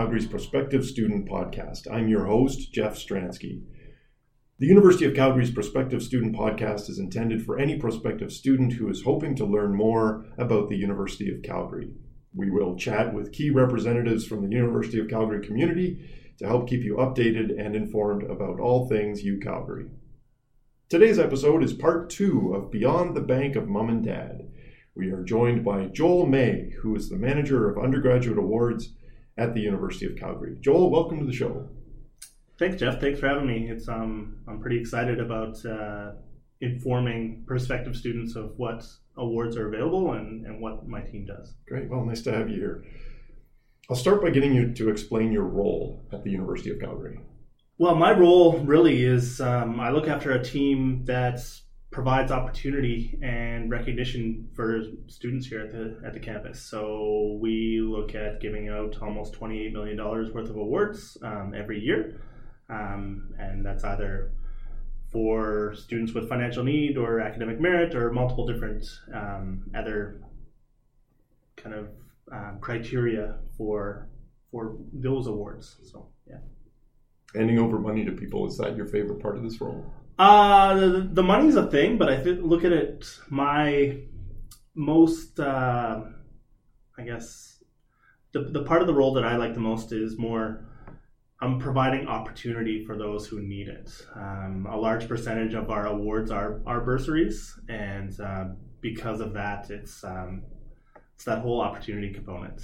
Calgary's Prospective Student Podcast. I'm your host, Jeff Stransky. The University of Calgary's Prospective Student Podcast is intended for any prospective student who is hoping to learn more about the University of Calgary. We will chat with key representatives from the University of Calgary community to help keep you updated and informed about all things U Calgary. Today's episode is part two of Beyond the Bank of Mom and Dad. We are joined by Joel May, who is the manager of undergraduate awards at the University of Calgary. Joel, welcome to the show. Thanks, Jeff. Thanks for having me. It's um, I'm pretty excited about uh, informing prospective students of what awards are available and, and what my team does. Great. Well, nice to have you here. I'll start by getting you to explain your role at the University of Calgary. Well, my role really is um, I look after a team that's provides opportunity and recognition for students here at the at the campus. So we look at giving out almost twenty eight million dollars worth of awards um, every year, um, and that's either for students with financial need or academic merit or multiple different um, other kind of um, criteria for for those awards. So yeah. Handing over money to people is that your favorite part of this role? Uh, the, the money's a thing, but I th- look at it. My most, uh, I guess, the the part of the role that I like the most is more. I'm providing opportunity for those who need it. Um, a large percentage of our awards are are bursaries, and uh, because of that, it's um, it's that whole opportunity component.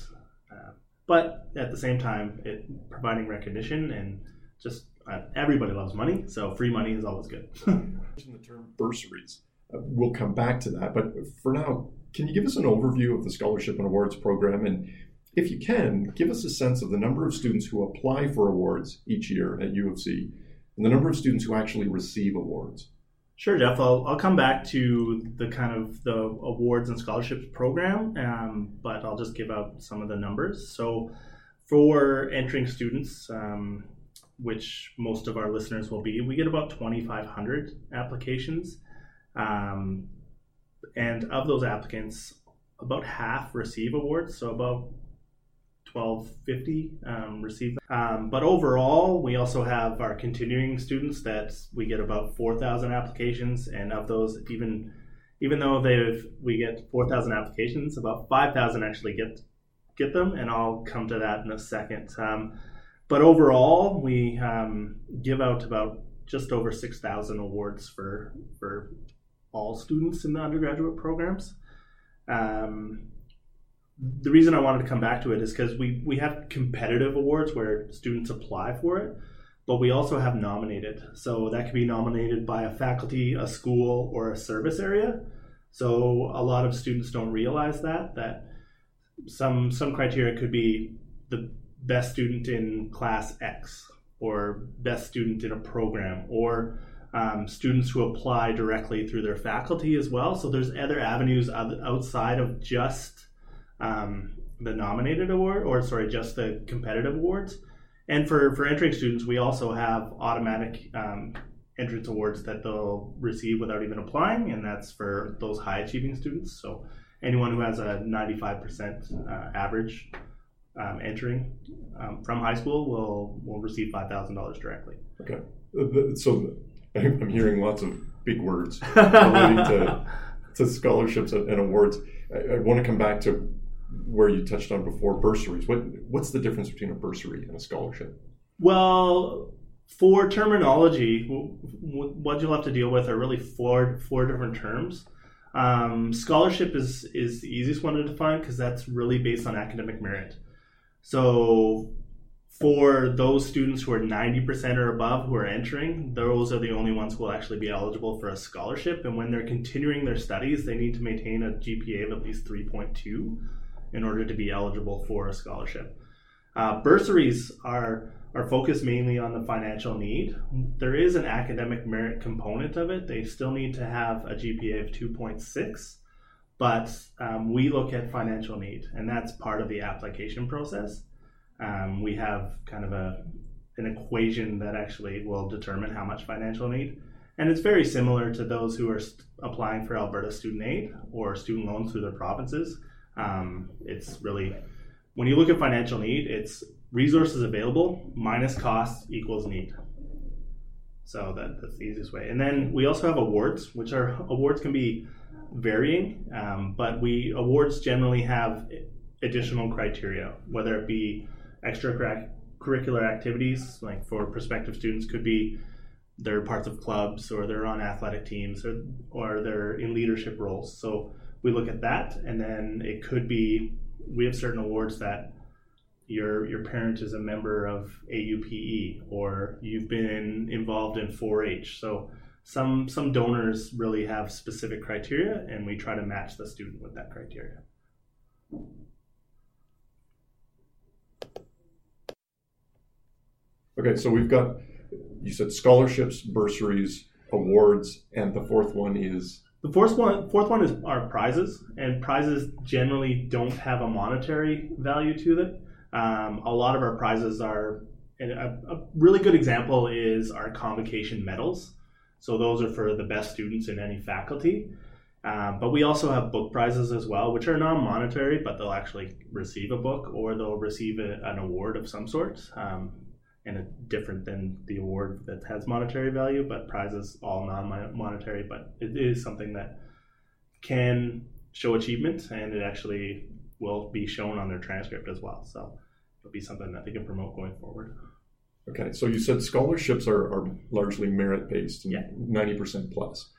Uh, but at the same time, it providing recognition and just everybody loves money, so free money is always good. the term bursaries. Uh, we'll come back to that, but for now, can you give us an overview of the scholarship and awards program? And if you can, give us a sense of the number of students who apply for awards each year at U of C and the number of students who actually receive awards. Sure, Jeff. I'll, I'll come back to the kind of the awards and scholarships program, um, but I'll just give out some of the numbers. So, for entering students, um, which most of our listeners will be, we get about 2,500 applications. Um, and of those applicants, about half receive awards, so about 1250 um, receive. Um, but overall, we also have our continuing students that we get about 4,000 applications, and of those, even even though they've we get 4,000 applications, about 5,000 actually get get them, and I'll come to that in a second. Um, but overall, we um, give out about just over 6,000 awards for, for all students in the undergraduate programs. Um, the reason I wanted to come back to it is because we, we have competitive awards where students apply for it, but we also have nominated. So that can be nominated by a faculty, a school, or a service area. So a lot of students don't realize that that some some criteria could be the best student in class X or best student in a program or um, students who apply directly through their faculty as well. So there's other avenues outside of just um, the nominated award or sorry, just the competitive awards. And for, for entering students, we also have automatic um, entrance awards that they'll receive without even applying, and that's for those high achieving students. So anyone who has a 95% uh, average um, entering um, from high school will will receive five thousand dollars directly. Okay, so I'm hearing lots of big words relating to, to scholarships and awards. I, I want to come back to where you touched on before bursaries. What what's the difference between a bursary and a scholarship? Well, for terminology, what you'll have to deal with are really four four different terms. Um, scholarship is is the easiest one to define because that's really based on academic merit. So for those students who are 90% or above who are entering, those are the only ones who will actually be eligible for a scholarship. And when they're continuing their studies, they need to maintain a GPA of at least 3.2 in order to be eligible for a scholarship. Uh, bursaries are are focused mainly on the financial need. There is an academic merit component of it. They still need to have a GPA of 2.6 but um, we look at financial need, and that's part of the application process. Um, we have kind of a an equation that actually will determine how much financial need, and it's very similar to those who are st- applying for Alberta student aid or student loans through their provinces. Um, it's really when you look at financial need, it's resources available minus cost equals need. So that, that's the easiest way. And then we also have awards, which are awards can be varying, um, but we awards generally have additional criteria, whether it be extracurricular activities, like for prospective students, could be they're parts of clubs or they're on athletic teams or, or they're in leadership roles. So we look at that, and then it could be we have certain awards that your your parent is a member of AUPE or you've been involved in 4-H. So some some donors really have specific criteria, and we try to match the student with that criteria. Okay, so we've got you said scholarships, bursaries, awards, and the fourth one is the fourth one, fourth one is our prizes, and prizes generally don't have a monetary value to them. Um, a lot of our prizes are, and a, a, really good example is our convocation medals. So those are for the best students in any faculty. Um, but we also have book prizes as well, which are non-monetary, but they'll actually receive a book or they'll receive a, an award of some sort. Um, and it's different than the award that has monetary value, but prizes all non-monetary. But it is something that can show achievement, and it actually will be shown on their transcript as well. So it'll be something that they can promote going forward. Okay, so you said scholarships are, are largely merit based, yeah, ninety percent plus.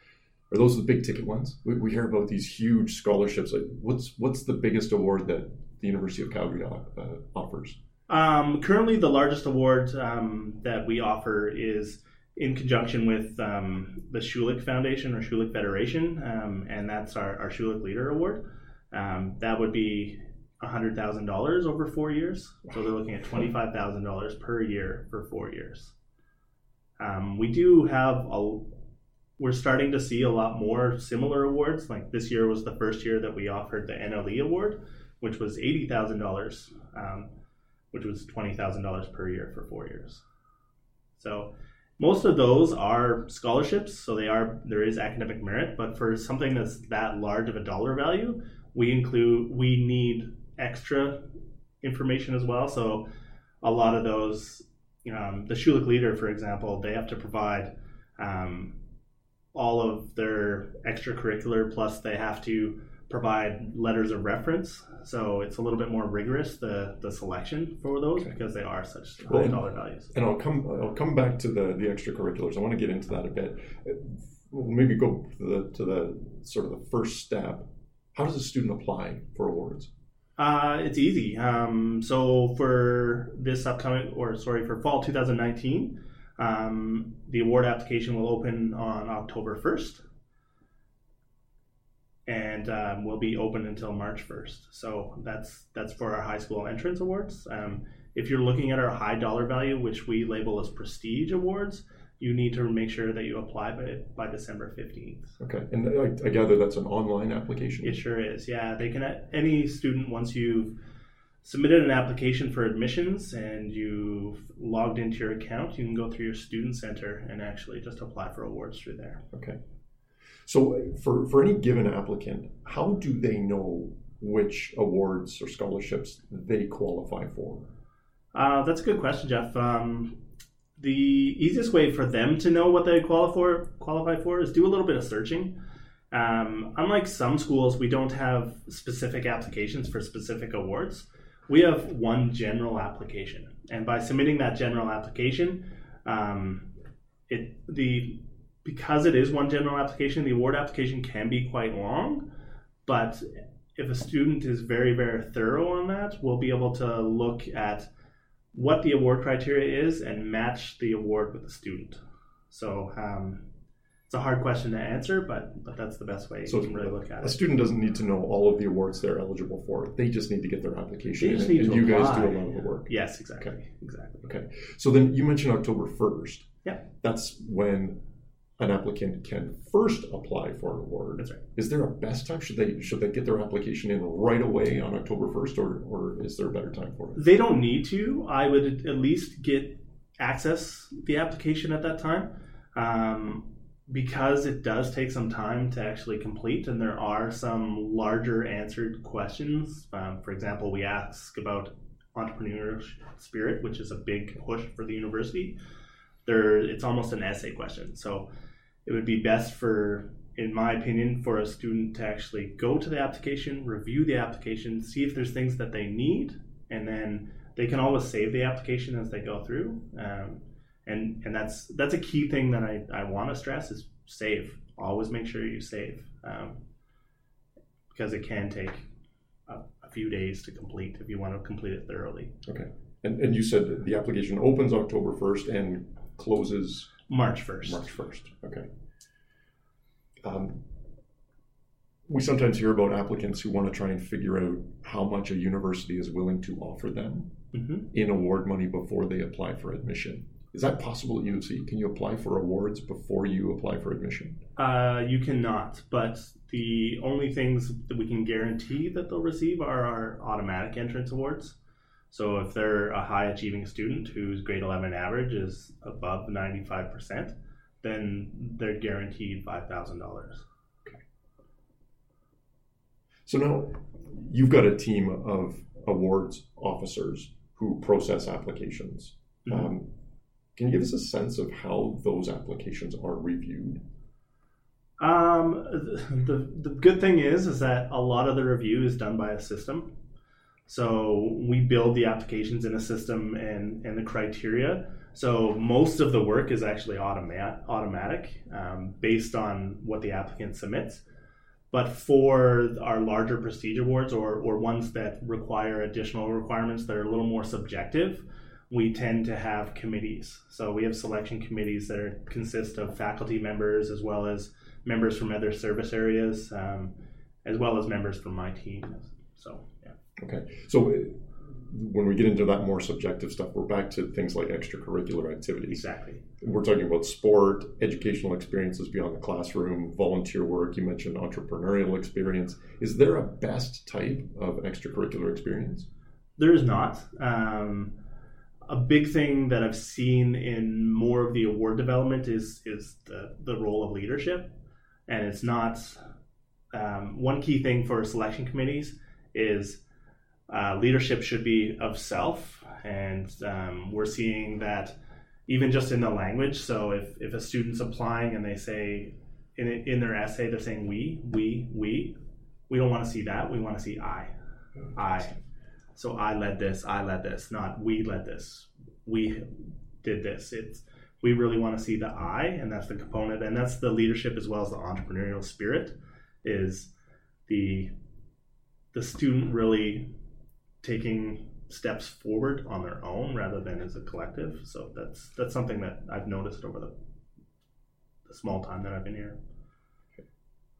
Are those the big ticket ones? We, we, hear about these huge scholarships. Like, what's what's the biggest award that the University of Calgary uh, offers? Um, currently, the largest award um, that we offer is in conjunction with um, the Schulich Foundation or Schulich Federation, um, and that's our, our Schulich Leader Award. Um, that would be $100,000 over four years. So they're looking at $25,000 per year for four years. Um, we do have a, we're starting to see a lot more similar awards. Like this year was the first year that we offered the NLE Award, which was $80,000 which was $20,000 per year for four years. So most of those are scholarships, so they are there is academic merit, but for something that's that large of a dollar value, we include we need extra information as well. So a lot of those, um, the Schulich leader, for example, they have to provide um, all of their extracurricular, plus they have to provide letters of reference. So it's a little bit more rigorous the the selection for those okay. because they are such high well, dollar values. And I'll come I'll come back to the the extracurriculars. I want to get into that a bit. maybe go to the to the sort of the first step. How does a student apply for awards? Uh, it's easy. Um, so for this upcoming, or sorry, for fall 2019, um, the award application will open on October 1st and um, will be open until March 1st. So that's that's for our high school entrance awards. Um, if you're looking at our high dollar value, which we label as prestige awards, you need to make sure that you apply by, by December 15th. Okay, and I, I gather that's an online application. It sure is. Yeah, they can. Any student once you've submitted an application for admissions and you've logged into your account, you can go through your student center and actually just apply for awards through there. Okay. So, for, for any given applicant, how do they know which awards or scholarships they qualify for? Uh, that's a good question, Jeff. Um, the easiest way for them to know what they qualify for, qualify for is do a little bit of searching. Um, unlike some schools, we don't have specific applications for specific awards. We have one general application, and by submitting that general application, um, it the because it is one general application, the award application can be quite long, but if a student is very, very thorough on that, we'll be able to look at what the award criteria is and match the award with the student. So um, it's a hard question to answer, but but that's the best way so you can really look at a it. A student doesn't need to know all of the awards they're eligible for. They just need to get their application in, and you apply. guys do a lot of the work. Yes, exactly. Okay. Exactly. Okay. So then you mentioned October 1st. Yeah. That's when an applicant can first apply for an award. That's right. Is there a best time? Should they should they get their application in right away on October first, or or is there a better time for it? They don't need to. I would at least get access the application at that time. Um, because it does take some time to actually complete, and there are some larger answered questions. Um, for example, we ask about entrepreneurial spirit, which is a big push for the university. There, it's almost an essay question, so it would be best for, in my opinion, for a student to actually go to the application, review the application, see if there's things that they need, and then they can always save the application as they go through. Um, and and that's that's a key thing that I, I want to stress is save. Always make sure you save um, because it can take a, a, few days to complete if you want to complete it thoroughly. Okay, and and you said the application opens October first and closes March first. March first. Okay. Um, we sometimes hear about applicants who want to try and figure out how much a university is willing to offer them mm-hmm. in award money before they apply for admission. Is that possible at U of C? Can you apply for awards before you apply for admission? Uh, you cannot, but the only things that we can guarantee that they'll receive are our automatic entrance awards. So if they're a high achieving student whose grade 11 average is above 95%, then they're guaranteed $5,000. Okay. So now you've got a team of awards officers who process applications. Mm-hmm. Um, can you give us a sense of how those applications are reviewed? Um, the, the good thing is is that a lot of the review is done by a system. So we build the applications in a system and, and the criteria. So most of the work is actually automat, automatic um, based on what the applicant submits. But for our larger prestige awards or, or ones that require additional requirements that are a little more subjective, we tend to have committees. So we have selection committees that are, consist of faculty members as well as members from other service areas, um, as well as members from my team. So. Okay. So uh, when we get into that more subjective stuff, we're back to things like extracurricular activities. Exactly. We're talking about sport, educational experiences beyond the classroom, volunteer work. You mentioned entrepreneurial experience. Is there a best type of extracurricular experience? There is not. Um, a big thing that I've seen in more of the award development is is the, the role of leadership, and it's not um, one key thing for selection committees is uh, leadership should be of self, and um, we're seeing that even just in the language. So if if a student's applying and they say in in their essay they're saying we we we, we don't want to see that. We want to see I, I so I led this, I led this, not we led this, we did this. It's we really want to see the I, and that's the component, and that's the leadership as well as the entrepreneurial spirit, is the the student really taking steps forward on their own rather than as a collective. So that's that's something that I've noticed over the, the small time that I've been here.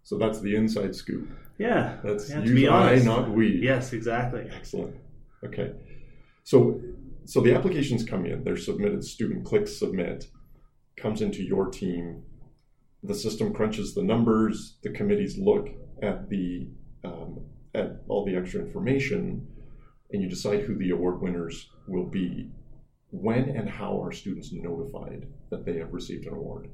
So that's the inside scoop. Yeah, that's yeah, use I, not we. Yes, exactly. Excellent. Okay. So so the applications come in, they're submitted, student clicks submit, comes into your team, the system crunches the numbers, the committees look at the um, at all the extra information, and you decide who the award winners will be. When and how are students notified that they have received an award?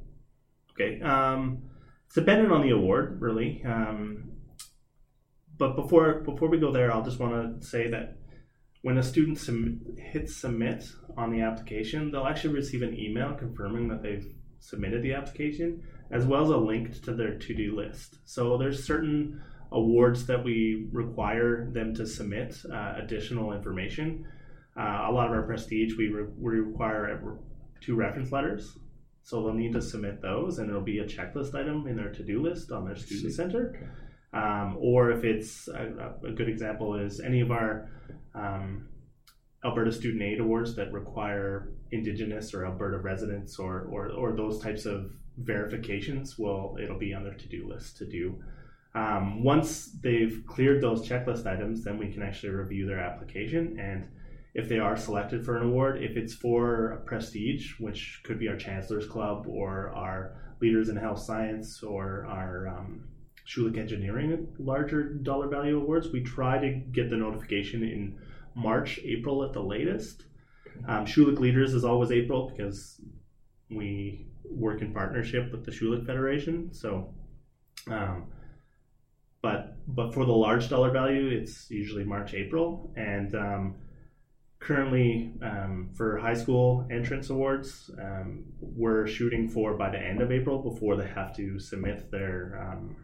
Okay, um, it's dependent on the award, really. Um, but before before we go there, I'll just want to say that when a student sum- hits submit on the application, they'll actually receive an email confirming that they've submitted the application, as well as a link to their to-do list. So there's certain awards that we require them to submit uh, additional information. Uh, a lot of our prestige, we, re- we require two reference letters. So they'll need to submit those, and it'll be a checklist item in their to-do list on their student center. Um, or if it's a, a, good example is any of our um, Alberta Student Aid Awards that require Indigenous or Alberta residents or, or, or those types of verifications, well, it'll be on their to do list to do. Um, once they've cleared those checklist items, then we can actually review their application. And if they are selected for an award, if it's for a prestige, which could be our Chancellor's Club or our Leaders in Health Science or our um, Schulich Engineering larger dollar value awards. We try to get the notification in March, April at the latest. Um, Schulich Leaders is always April because we work in partnership with the Schulich Federation. So, um, but but for the large dollar value, it's usually March April, and um, currently um, for high school entrance awards, um, we're shooting for by the end of April before they have to submit their um,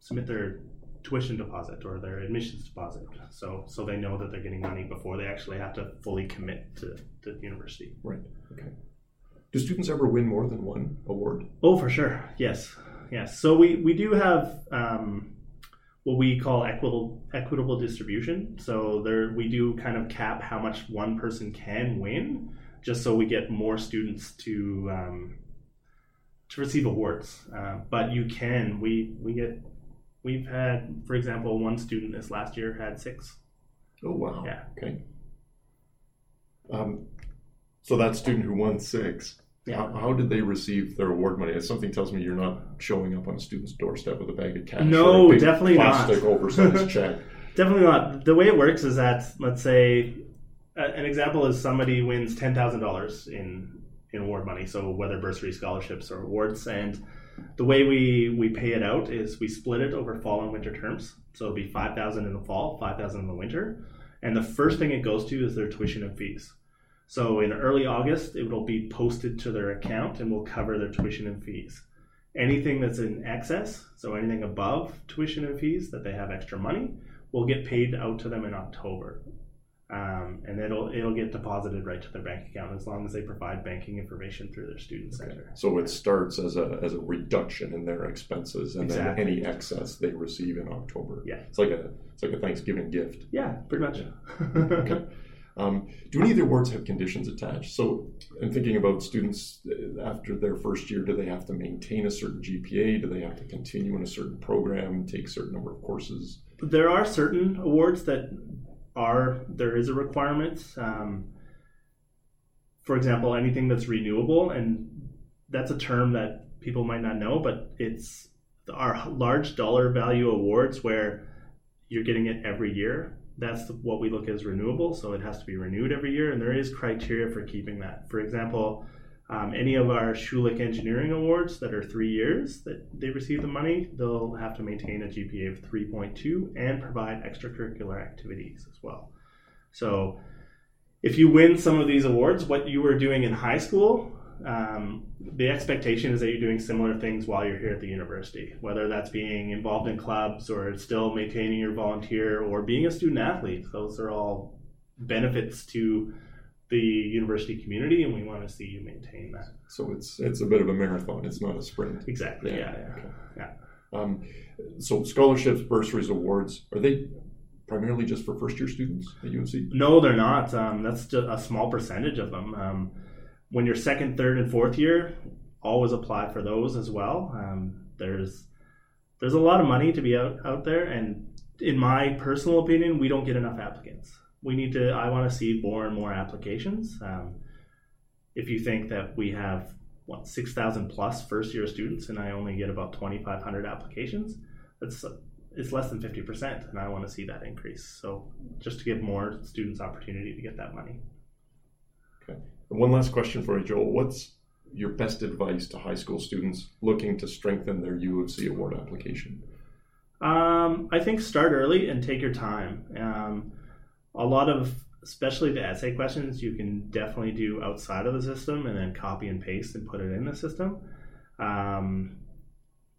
submit their tuition deposit or their admissions deposit. So so they know that they're getting money before they actually have to fully commit to, to the university. Right. Okay. Do students ever win more than one award? Oh, for sure. Yes. Yes. So we, we do have um, what we call equitable equitable distribution. So there we do kind of cap how much one person can win, just so we get more students to um, to receive awards. Uh, but you can we we get we've had for example one student this last year had six. Oh wow. Yeah. Okay. Um, so that student who won six. How, how did they receive their award money? Something tells me you're not showing up on a student's doorstep with a bag of cash. No, or a big definitely not. plastic oversized check. Definitely not. The way it works is that let's say an example is somebody wins ten thousand dollars in in award money, so whether bursary, scholarships, or awards, and the way we we pay it out is we split it over fall and winter terms. So it'll be five thousand in the fall, five thousand in the winter, and the first thing it goes to is their tuition and fees. So in early August, it will be posted to their account and will cover their tuition and fees. Anything that's in excess, so anything above tuition and fees that they have extra money, will get paid out to them in October. Um, and it'll it'll get deposited right to their bank account as long as they provide banking information through their student center. So it starts as a as a reduction in their expenses, and Exactly. then any excess they receive in October. Yeah. It's like a it's like a Thanksgiving gift. Yeah, pretty much. Okay. Um, do any of the awards have conditions attached? So, I'm thinking about students uh, after their first year. Do they have to maintain a certain GPA? Do they have to continue in a certain program, take a certain number of courses? there are certain awards that are there is a requirement. Um, for example, anything that's renewable, and that's a term that people might not know, but it's our large dollar value awards where you're getting it every year. That's what we look as renewable, so it has to be renewed every year, and there is criteria for keeping that. For example, um, any of our Schulich Engineering Awards that are three years that they receive the money, they'll have to maintain a GPA of 3.2 and provide extracurricular activities as well. So, if you win some of these awards, what you were doing in high school, um, the expectation is that you're doing similar things while you're here at the university, whether that's being involved in clubs or still maintaining your volunteer or being a student athlete. Those are all benefits to the university community, and we want to see you maintain that. So it's it's a bit of a marathon. It's not a sprint. Exactly. Yeah, Yeah. Yeah. okay. yeah. Um, so scholarships, bursaries, awards are they primarily just for first year students at U of C? No, they're not. Um, that's just a small percentage of them. When you're second, third, and fourth year, always apply for those as well. Um, there's there's a lot of money to be out, out there, and in my personal opinion, we don't get enough applicants. We need to. I want to see more and more applications. Um, if you think that we have what six thousand plus first year students, and I only get about twenty five hundred applications, that's it's less than fifty percent, and I want to see that increase. So just to give more students opportunity to get that money. And one last question for you, Joel. What's your best advice to high school students looking to strengthen their U of C award application? Um, I think start early and take your time. Um, a lot of, especially the essay questions, you can definitely do outside of the system and then copy and paste and put it in the system. Um,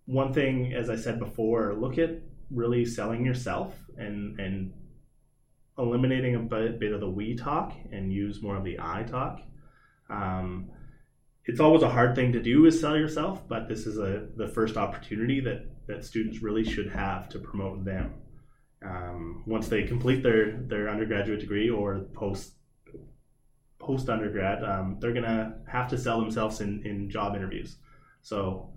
one thing, as I said before, look at really selling yourself and and eliminating a bit, bit of the we talk and use more of the I talk. Um, it's always a hard thing to do is sell yourself, but this is a the first opportunity that that students really should have to promote them. Um, once they complete their their undergraduate degree or post post undergrad, um, they're gonna have to sell themselves in in job interviews. So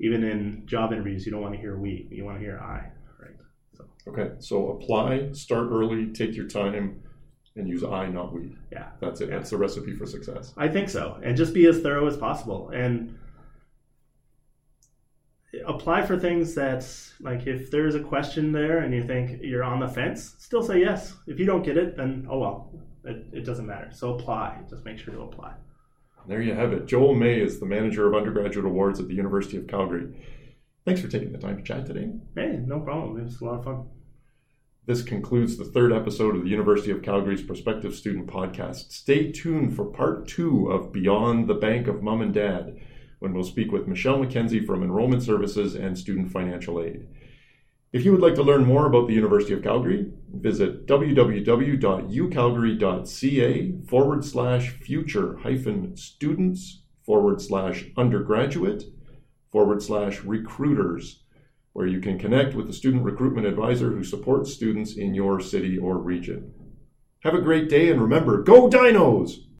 even in job interviews, you don't want to hear we, you want to hear I, right? So Okay, so apply, start early, take your time, and use I, not we. yeah. That's it. Yeah. That's the recipe for success. I think so, and just be as thorough as possible, and apply for things that, like, if there's a question there and you think you're on the fence, still say yes. If you don't get it, then oh well, it, it doesn't matter. So apply. Just make sure to apply. There you have it. Joel May is the manager of undergraduate awards at the University of Calgary. Thanks for taking the time to chat today. Hey, no problem. It was a lot of fun. This concludes the third episode of the University of Calgary's Prospective Student Podcast. Stay tuned for part two of Beyond the Bank of Mom and Dad, when we'll speak with Michelle McKenzie from Enrollment Services and Student Financial Aid. If you would like to learn more about the University of Calgary, visit www.ucalgary.ca forward slash future hyphen students forward slash undergraduate forward slash recruiters, where you can connect with the student recruitment advisor who supports students in your city or region. Have a great day and remember, go Dinos!